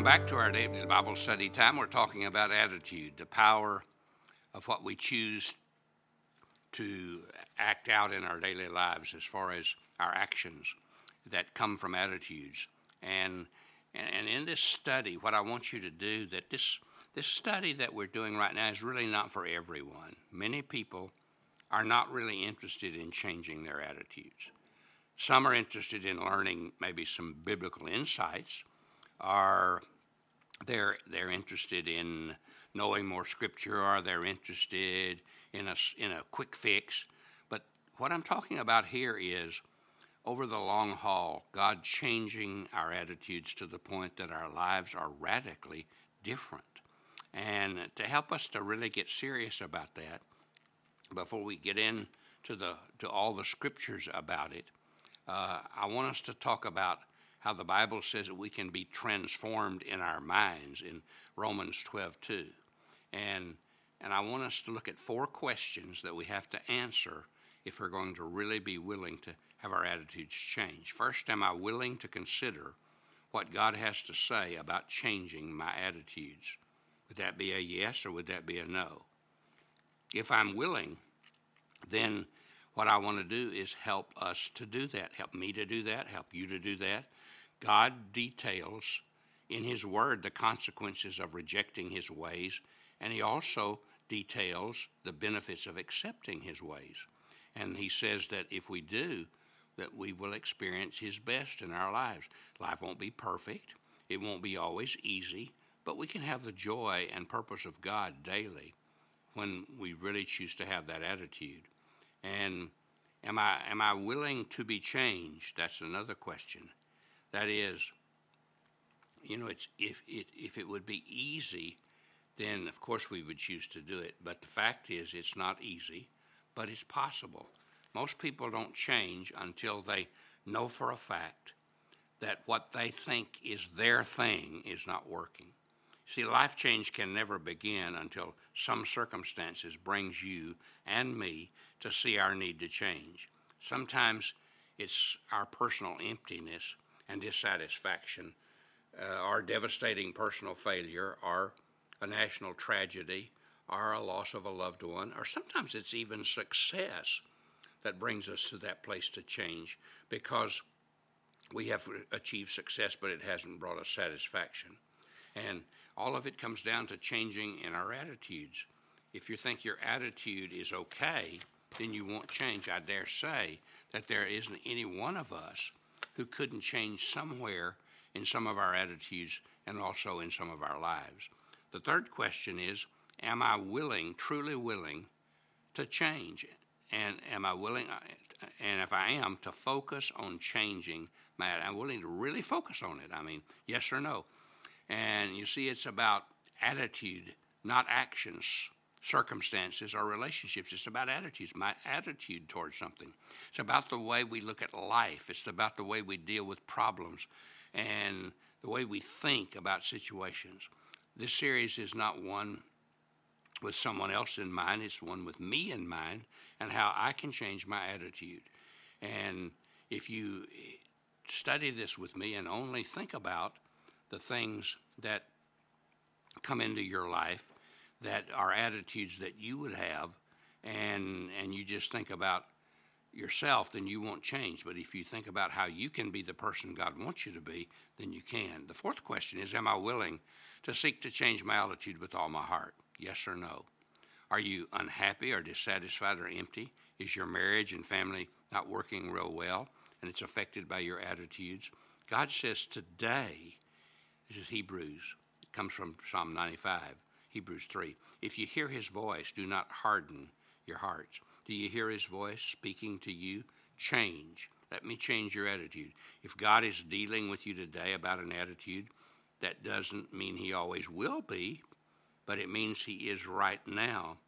Welcome back to our daily Bible study time. We're talking about attitude, the power of what we choose to act out in our daily lives as far as our actions that come from attitudes. And and in this study, what I want you to do that this this study that we're doing right now is really not for everyone. Many people are not really interested in changing their attitudes. Some are interested in learning maybe some biblical insights, or they're, they're interested in knowing more scripture, or they're interested in a, in a quick fix. But what I'm talking about here is over the long haul, God changing our attitudes to the point that our lives are radically different. And to help us to really get serious about that, before we get into the to all the scriptures about it, uh, I want us to talk about how the Bible says that we can be transformed in our minds in Romans 12 2. And, and I want us to look at four questions that we have to answer if we're going to really be willing to have our attitudes change. First, am I willing to consider what God has to say about changing my attitudes? Would that be a yes or would that be a no? If I'm willing, then what I want to do is help us to do that. Help me to do that. Help you to do that. God details in His Word the consequences of rejecting His ways, and He also details the benefits of accepting His ways. And He says that if we do, that we will experience His best in our lives. Life won't be perfect, it won't be always easy, but we can have the joy and purpose of God daily when we really choose to have that attitude. And am I am I willing to be changed? That's another question. That is, you know, it's if it if it would be easy, then of course we would choose to do it. But the fact is, it's not easy, but it's possible. Most people don't change until they know for a fact that what they think is their thing is not working. See, life change can never begin until some circumstances brings you and me to see our need to change. Sometimes it's our personal emptiness and dissatisfaction, uh, our devastating personal failure, or a national tragedy, or a loss of a loved one, or sometimes it's even success that brings us to that place to change because we have achieved success, but it hasn't brought us satisfaction. And all of it comes down to changing in our attitudes. If you think your attitude is okay, then you won't change. I dare say that there isn't any one of us who couldn't change somewhere in some of our attitudes and also in some of our lives. The third question is Am I willing, truly willing, to change? And am I willing, and if I am, to focus on changing my, I'm willing to really focus on it. I mean, yes or no. And you see, it's about attitude, not actions, circumstances, or relationships. It's about attitudes, my attitude towards something. It's about the way we look at life, it's about the way we deal with problems and the way we think about situations. This series is not one with someone else in mind, it's one with me in mind and how I can change my attitude. And if you eh, study this with me and only think about the things that come into your life that are attitudes that you would have and and you just think about yourself then you won't change. But if you think about how you can be the person God wants you to be then you can. The fourth question is am I willing to seek to change my attitude with all my heart? Yes or no? Are you unhappy or dissatisfied or empty? Is your marriage and family not working real well and it's affected by your attitudes? God says today this is Hebrews. It comes from Psalm 95, Hebrews 3. If you hear his voice, do not harden your hearts. Do you hear his voice speaking to you? Change. Let me change your attitude. If God is dealing with you today about an attitude, that doesn't mean he always will be, but it means he is right now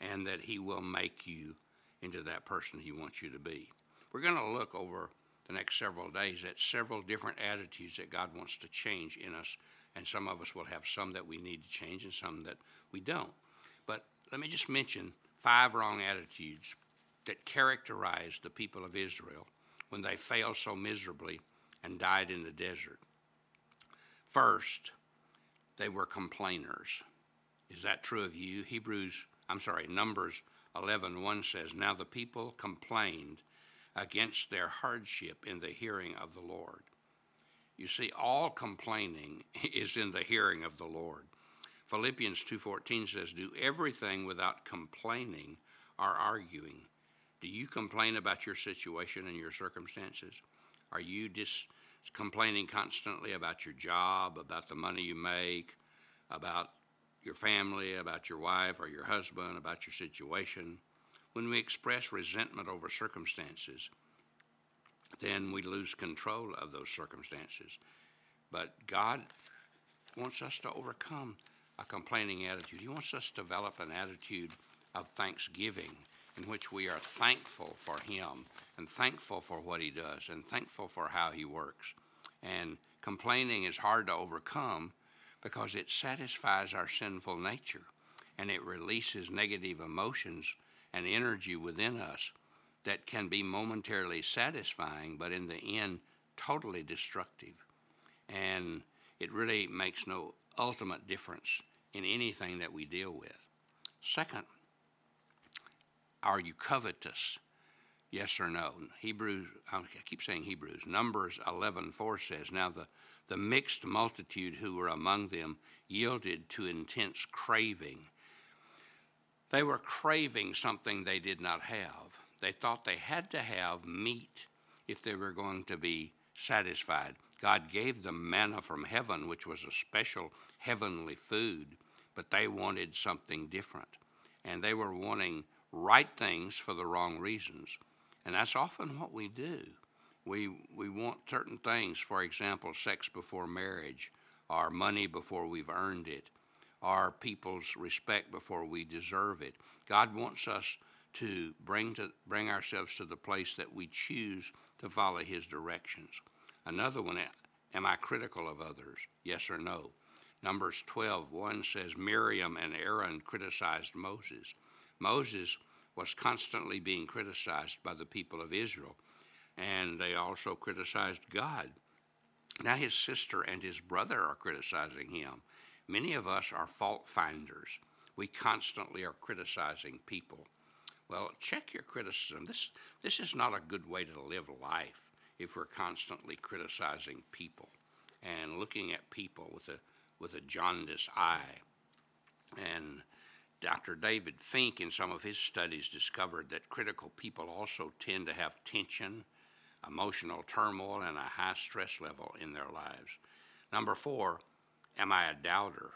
and that he will make you into that person he wants you to be. We're going to look over the next several days at several different attitudes that God wants to change in us. And some of us will have some that we need to change and some that we don't. But let me just mention five wrong attitudes that characterized the people of Israel when they failed so miserably and died in the desert. First, they were complainers. Is that true of you? Hebrews, I'm sorry, Numbers 11:1 says, "Now the people complained against their hardship in the hearing of the Lord." You see, all complaining is in the hearing of the Lord. Philippians 2:14 says, "Do everything without complaining or arguing." Do you complain about your situation and your circumstances? Are you just complaining constantly about your job, about the money you make, about your family, about your wife or your husband, about your situation? When we express resentment over circumstances, then we lose control of those circumstances. But God wants us to overcome a complaining attitude. He wants us to develop an attitude of thanksgiving in which we are thankful for Him and thankful for what He does and thankful for how He works. And complaining is hard to overcome because it satisfies our sinful nature and it releases negative emotions and energy within us that can be momentarily satisfying, but in the end, totally destructive. And it really makes no ultimate difference in anything that we deal with. Second, are you covetous? Yes or no? Hebrews, I keep saying Hebrews. Numbers 11:4 says, "Now the the mixed multitude who were among them yielded to intense craving. They were craving something they did not have. They thought they had to have meat if they were going to be satisfied. God gave them manna from heaven, which was a special heavenly food, but they wanted something different. And they were wanting right things for the wrong reasons. And that's often what we do. We, we want certain things, for example, sex before marriage, or money before we've earned it, or people's respect before we deserve it. God wants us to bring, to bring ourselves to the place that we choose to follow His directions. Another one, am I critical of others? Yes or no? Numbers 12, 1 says Miriam and Aaron criticized Moses. Moses was constantly being criticized by the people of Israel, and they also criticized God. Now his sister and his brother are criticizing him. Many of us are fault finders. We constantly are criticizing people. Well, check your criticism. This, this is not a good way to live life if we're constantly criticizing people and looking at people with a, with a jaundiced eye. And Dr. David Fink, in some of his studies, discovered that critical people also tend to have tension, emotional turmoil, and a high stress level in their lives. Number four, am I a doubter?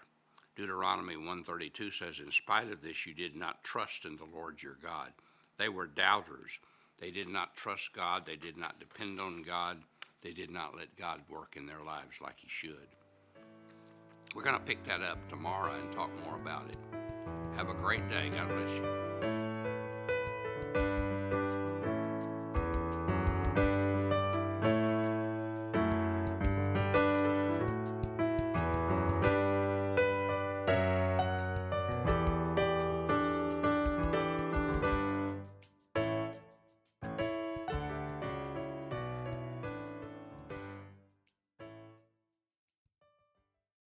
Deuteronomy 132 says, In spite of this, you did not trust in the Lord your God. They were doubters. They did not trust God. They did not depend on God. They did not let God work in their lives like He should. We're going to pick that up tomorrow and talk more about it. Have a great day. God bless you.